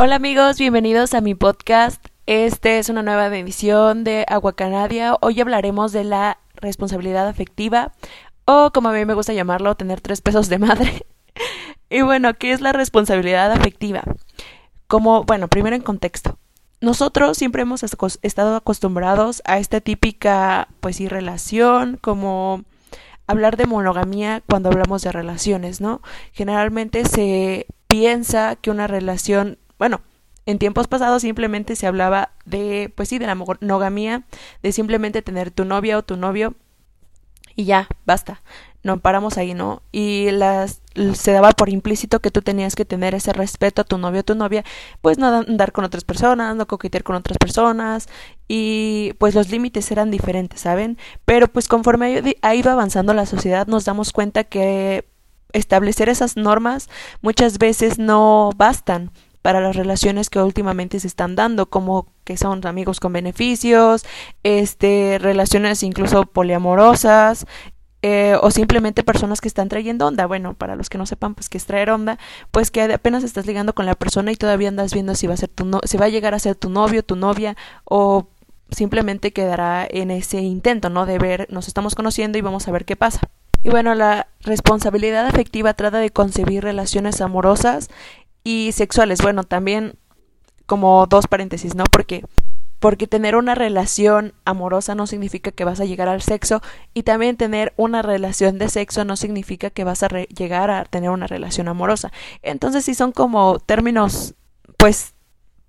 Hola amigos, bienvenidos a mi podcast. Este es una nueva edición de Agua Canadia. Hoy hablaremos de la responsabilidad afectiva o como a mí me gusta llamarlo, tener tres pesos de madre. y bueno, ¿qué es la responsabilidad afectiva? Como, bueno, primero en contexto. Nosotros siempre hemos estado acostumbrados a esta típica, pues sí, relación, como hablar de monogamía cuando hablamos de relaciones, ¿no? Generalmente se piensa que una relación bueno, en tiempos pasados simplemente se hablaba de, pues sí, de la monogamía, de simplemente tener tu novia o tu novio y ya, basta. No paramos ahí, ¿no? Y las se daba por implícito que tú tenías que tener ese respeto a tu novio o tu novia, pues no andar con otras personas, no coquetear con otras personas y pues los límites eran diferentes, ¿saben? Pero pues conforme ha ido avanzando la sociedad nos damos cuenta que establecer esas normas muchas veces no bastan para las relaciones que últimamente se están dando, como que son amigos con beneficios, este, relaciones incluso poliamorosas, eh, o simplemente personas que están trayendo onda. Bueno, para los que no sepan, pues que es traer onda, pues que apenas estás ligando con la persona y todavía andas viendo si va a ser tu no si va a llegar a ser tu novio, tu novia, o simplemente quedará en ese intento, ¿no? De ver, nos estamos conociendo y vamos a ver qué pasa. Y bueno, la responsabilidad afectiva trata de concebir relaciones amorosas y sexuales. Bueno, también como dos paréntesis, ¿no? Porque porque tener una relación amorosa no significa que vas a llegar al sexo y también tener una relación de sexo no significa que vas a llegar a tener una relación amorosa. Entonces, si son como términos, pues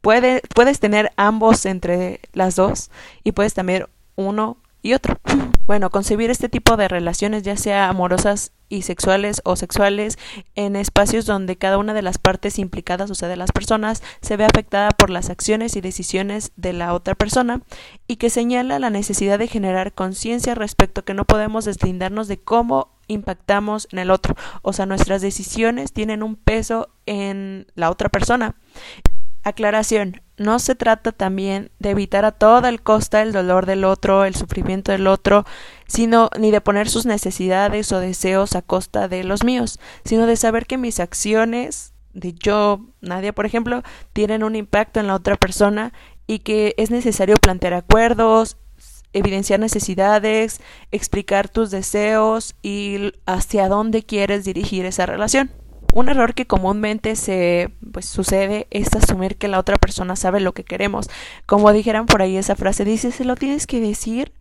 puede, puedes tener ambos entre las dos y puedes tener uno y otro. Bueno, concebir este tipo de relaciones, ya sea amorosas y sexuales o sexuales, en espacios donde cada una de las partes implicadas, o sea, de las personas, se ve afectada por las acciones y decisiones de la otra persona y que señala la necesidad de generar conciencia respecto que no podemos deslindarnos de cómo impactamos en el otro, o sea, nuestras decisiones tienen un peso en la otra persona. Aclaración, no se trata también de evitar a toda el costa el dolor del otro, el sufrimiento del otro, sino ni de poner sus necesidades o deseos a costa de los míos, sino de saber que mis acciones de yo, nadie, por ejemplo, tienen un impacto en la otra persona y que es necesario plantear acuerdos, evidenciar necesidades, explicar tus deseos y hacia dónde quieres dirigir esa relación. Un error que comúnmente se pues sucede es asumir que la otra persona sabe lo que queremos. Como dijeran por ahí esa frase, dice, se lo tienes que decir,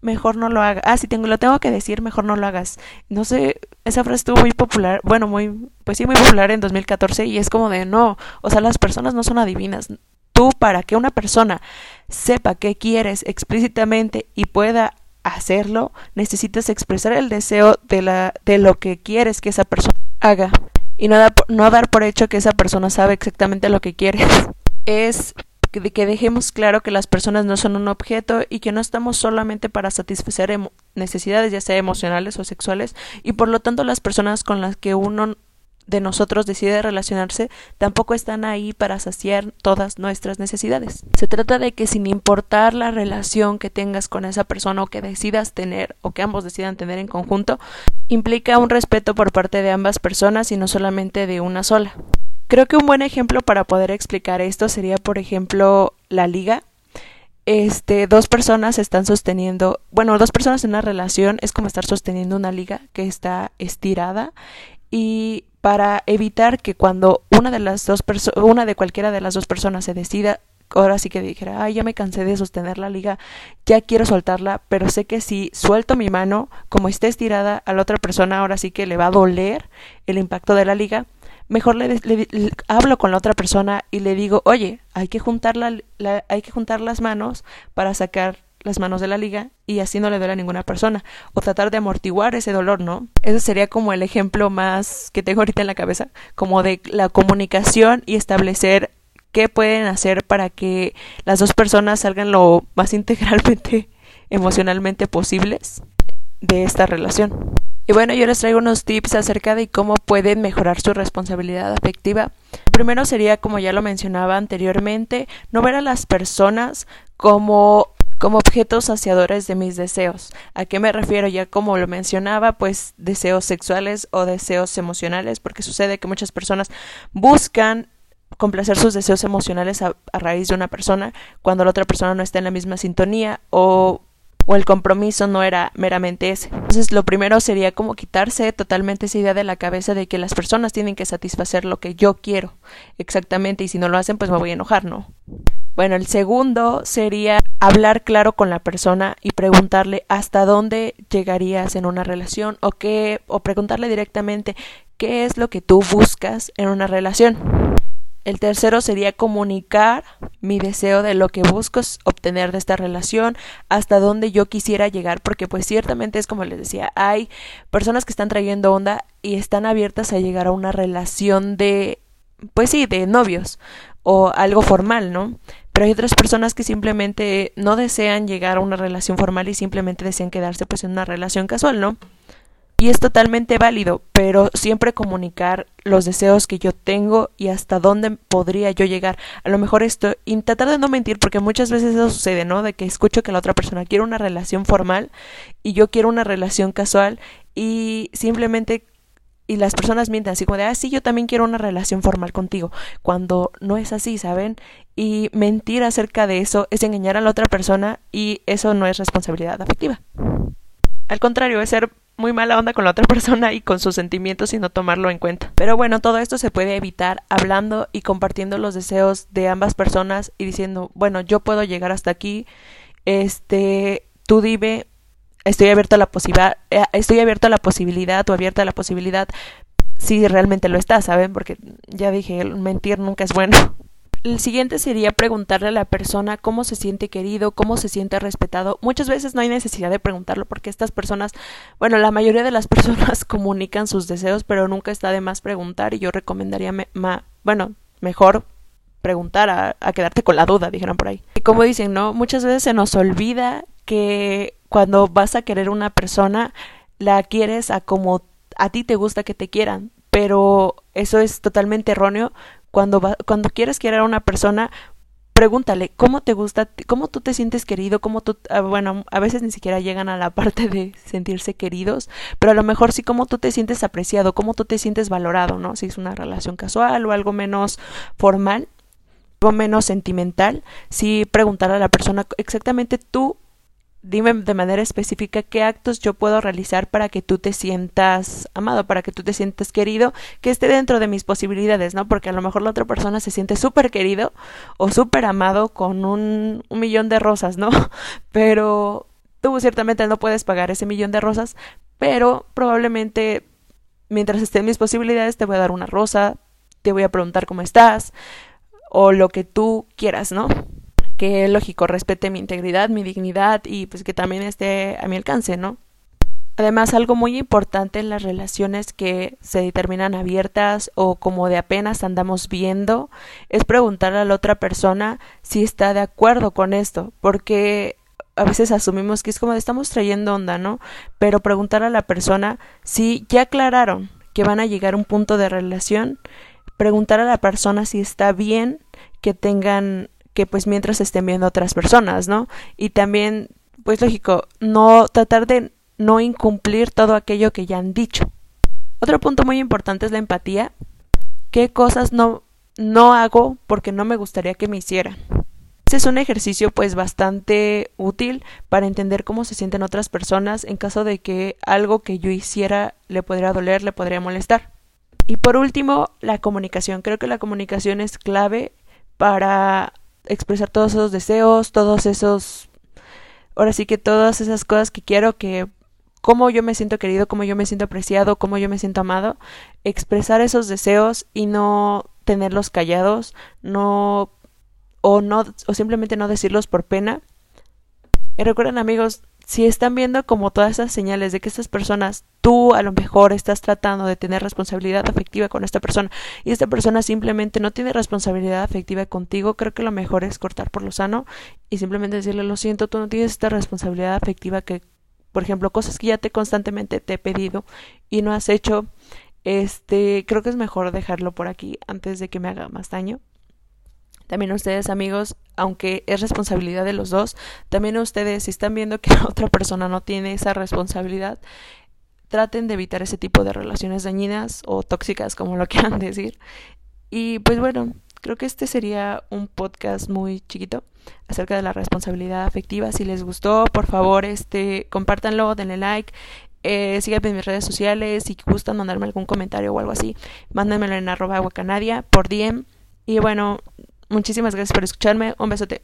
mejor no lo hagas. Ah, si tengo, lo tengo que decir, mejor no lo hagas. No sé, esa frase estuvo muy popular, bueno, muy, pues sí, muy popular en 2014 y es como de no, o sea, las personas no son adivinas. Tú, para que una persona sepa qué quieres explícitamente y pueda hacerlo, necesitas expresar el deseo de, la, de lo que quieres que esa persona haga y no, no dar por hecho que esa persona sabe exactamente lo que quiere. Es de que dejemos claro que las personas no son un objeto y que no estamos solamente para satisfacer necesidades ya sea emocionales o sexuales y por lo tanto las personas con las que uno de nosotros decide relacionarse tampoco están ahí para saciar todas nuestras necesidades. Se trata de que sin importar la relación que tengas con esa persona o que decidas tener o que ambos decidan tener en conjunto, implica un respeto por parte de ambas personas y no solamente de una sola. Creo que un buen ejemplo para poder explicar esto sería, por ejemplo, la liga. Este, dos personas están sosteniendo, bueno, dos personas en una relación es como estar sosteniendo una liga que está estirada y para evitar que cuando una de las dos una de cualquiera de las dos personas se decida ahora sí que dijera, ay, ya me cansé de sostener la liga, ya quiero soltarla, pero sé que si suelto mi mano, como esté estirada a la otra persona, ahora sí que le va a doler el impacto de la liga, mejor le, hablo con la otra persona y le digo, oye, hay que juntar la, hay que juntar las manos para sacar las manos de la liga y así no le duele a ninguna persona o tratar de amortiguar ese dolor, ¿no? Ese sería como el ejemplo más que tengo ahorita en la cabeza, como de la comunicación y establecer qué pueden hacer para que las dos personas salgan lo más integralmente emocionalmente posibles de esta relación. Y bueno, yo les traigo unos tips acerca de cómo pueden mejorar su responsabilidad afectiva. Primero sería, como ya lo mencionaba anteriormente, no ver a las personas como como objetos saciadores de mis deseos. ¿A qué me refiero? Ya como lo mencionaba, pues deseos sexuales o deseos emocionales, porque sucede que muchas personas buscan complacer sus deseos emocionales a, a, raíz de una persona cuando la otra persona no está en la misma sintonía o, o el compromiso no era meramente ese. Entonces lo primero sería como quitarse totalmente esa idea de la cabeza de que las personas tienen que satisfacer lo que yo quiero exactamente y si no lo hacen pues me voy a enojar, ¿no? Bueno, el segundo sería hablar claro con la persona y preguntarle hasta dónde llegarías en una relación o qué o preguntarle directamente qué es lo que tú buscas en una relación. El tercero sería comunicar mi deseo de lo que busco obtener de esta relación, hasta dónde yo quisiera llegar, porque pues ciertamente es como les decía, hay personas que están trayendo onda y están abiertas a llegar a una relación de, pues sí, de novios o algo formal, ¿no? Pero hay otras personas que simplemente no desean llegar a una relación formal y simplemente desean quedarse pues en una relación casual, ¿no? Y es totalmente válido, pero siempre comunicar los deseos que yo tengo y hasta dónde podría yo llegar. A lo mejor esto, y tratar de no mentir, porque muchas veces eso sucede, ¿no? De que escucho que la otra persona quiere una relación formal y yo quiero una relación casual y simplemente y las personas mienten así como de, ah, sí, yo también quiero una relación formal contigo, cuando no es así, ¿saben? Y mentir acerca de eso es engañar a la otra persona y eso no es responsabilidad afectiva. Al contrario, es ser muy mala onda con la otra persona y con sus sentimientos y no tomarlo en cuenta. Pero bueno, todo esto se puede evitar hablando y compartiendo los deseos de ambas personas y diciendo, bueno, yo puedo llegar hasta aquí, este, tú dime estoy abierto a la posibilidad, eh, estoy abierto a la posibilidad o abierta a la posibilidad si realmente lo está, ¿saben? Porque ya dije, mentir nunca es bueno. El siguiente sería preguntarle a la persona cómo se siente querido, cómo se siente respetado. Muchas veces no hay necesidad de preguntarlo porque estas personas, bueno, la mayoría de las personas comunican sus deseos, pero nunca está de más preguntar y yo recomendaría, bueno, mejor preguntar a, a, quedarte con la duda, dijeron por ahí. Y como dicen, ¿no? Muchas veces se nos olvida que cuando vas a querer una persona, la quieres a como a ti te gusta que te quieran, pero eso es totalmente erróneo. Cuando, cuando quieres querer a una persona, pregúntale cómo te gusta, cómo tú te sientes querido, cómo tú, ah, bueno, a veces ni siquiera llegan a la parte de sentirse queridos, pero a lo mejor sí cómo tú te sientes apreciado, cómo tú te sientes valorado, ¿no? Si es una relación casual o algo menos formal, o menos sentimental, sí preguntar a la persona exactamente tú dime de manera específica qué actos yo puedo realizar para que tú te sientas amado, para que tú te sientas querido, que esté dentro de mis posibilidades, ¿no? Porque a lo mejor la otra persona se siente súper querido o súper amado con un, un millón de rosas, ¿no? Pero tú ciertamente no puedes pagar ese millón de rosas, pero probablemente mientras estén mis posibilidades te voy a dar una rosa, te voy a preguntar cómo estás o lo que tú quieras, ¿no? Que lógico respete mi integridad, mi dignidad y pues que también esté a mi alcance, ¿no? Además, algo muy importante en las relaciones que se determinan abiertas o como de apenas andamos viendo es preguntar a la otra persona si está de acuerdo con esto, porque a veces asumimos que es como estamos trayendo onda, ¿no? Pero preguntar a la persona si ya aclararon que van a llegar a un punto de relación, preguntar a la persona si está bien que tengan que pues mientras estén viendo otras personas, ¿no? Y también, pues lógico, no tratar de no incumplir todo aquello que ya han dicho. Otro punto muy importante es la empatía. ¿Qué cosas no, no hago porque no me gustaría que me hicieran? Este es un ejercicio pues bastante útil para entender cómo se sienten otras personas en caso de que algo que yo hiciera le podría doler, le podría molestar. Y por último, la comunicación. Creo que la comunicación es clave para expresar todos esos deseos, todos esos, ahora sí que todas esas cosas que quiero que cómo yo me siento querido, cómo yo me siento apreciado, cómo yo me siento amado, expresar esos deseos y no tenerlos callados, no o no o simplemente no decirlos por pena. Y recuerden amigos, si están viendo como todas esas señales de que estas personas, tú a lo mejor estás tratando de tener responsabilidad afectiva con esta persona y esta persona simplemente no tiene responsabilidad afectiva contigo, creo que lo mejor es cortar por lo sano y simplemente decirle lo siento, tú no tienes esta responsabilidad afectiva que, por ejemplo, cosas que ya te constantemente te he pedido y no has hecho, este, creo que es mejor dejarlo por aquí antes de que me haga más daño. También ustedes amigos, aunque es responsabilidad de los dos, también ustedes si están viendo que otra persona no tiene esa responsabilidad, traten de evitar ese tipo de relaciones dañinas o tóxicas, como lo quieran decir. Y pues bueno, creo que este sería un podcast muy chiquito acerca de la responsabilidad afectiva. Si les gustó, por favor, este, compártanlo, denle like. Eh, síganme en mis redes sociales. Si gustan mandarme algún comentario o algo así, mándenmelo en arroba aguacanadia por DM. Y bueno, muchísimas gracias por escucharme. Un besote.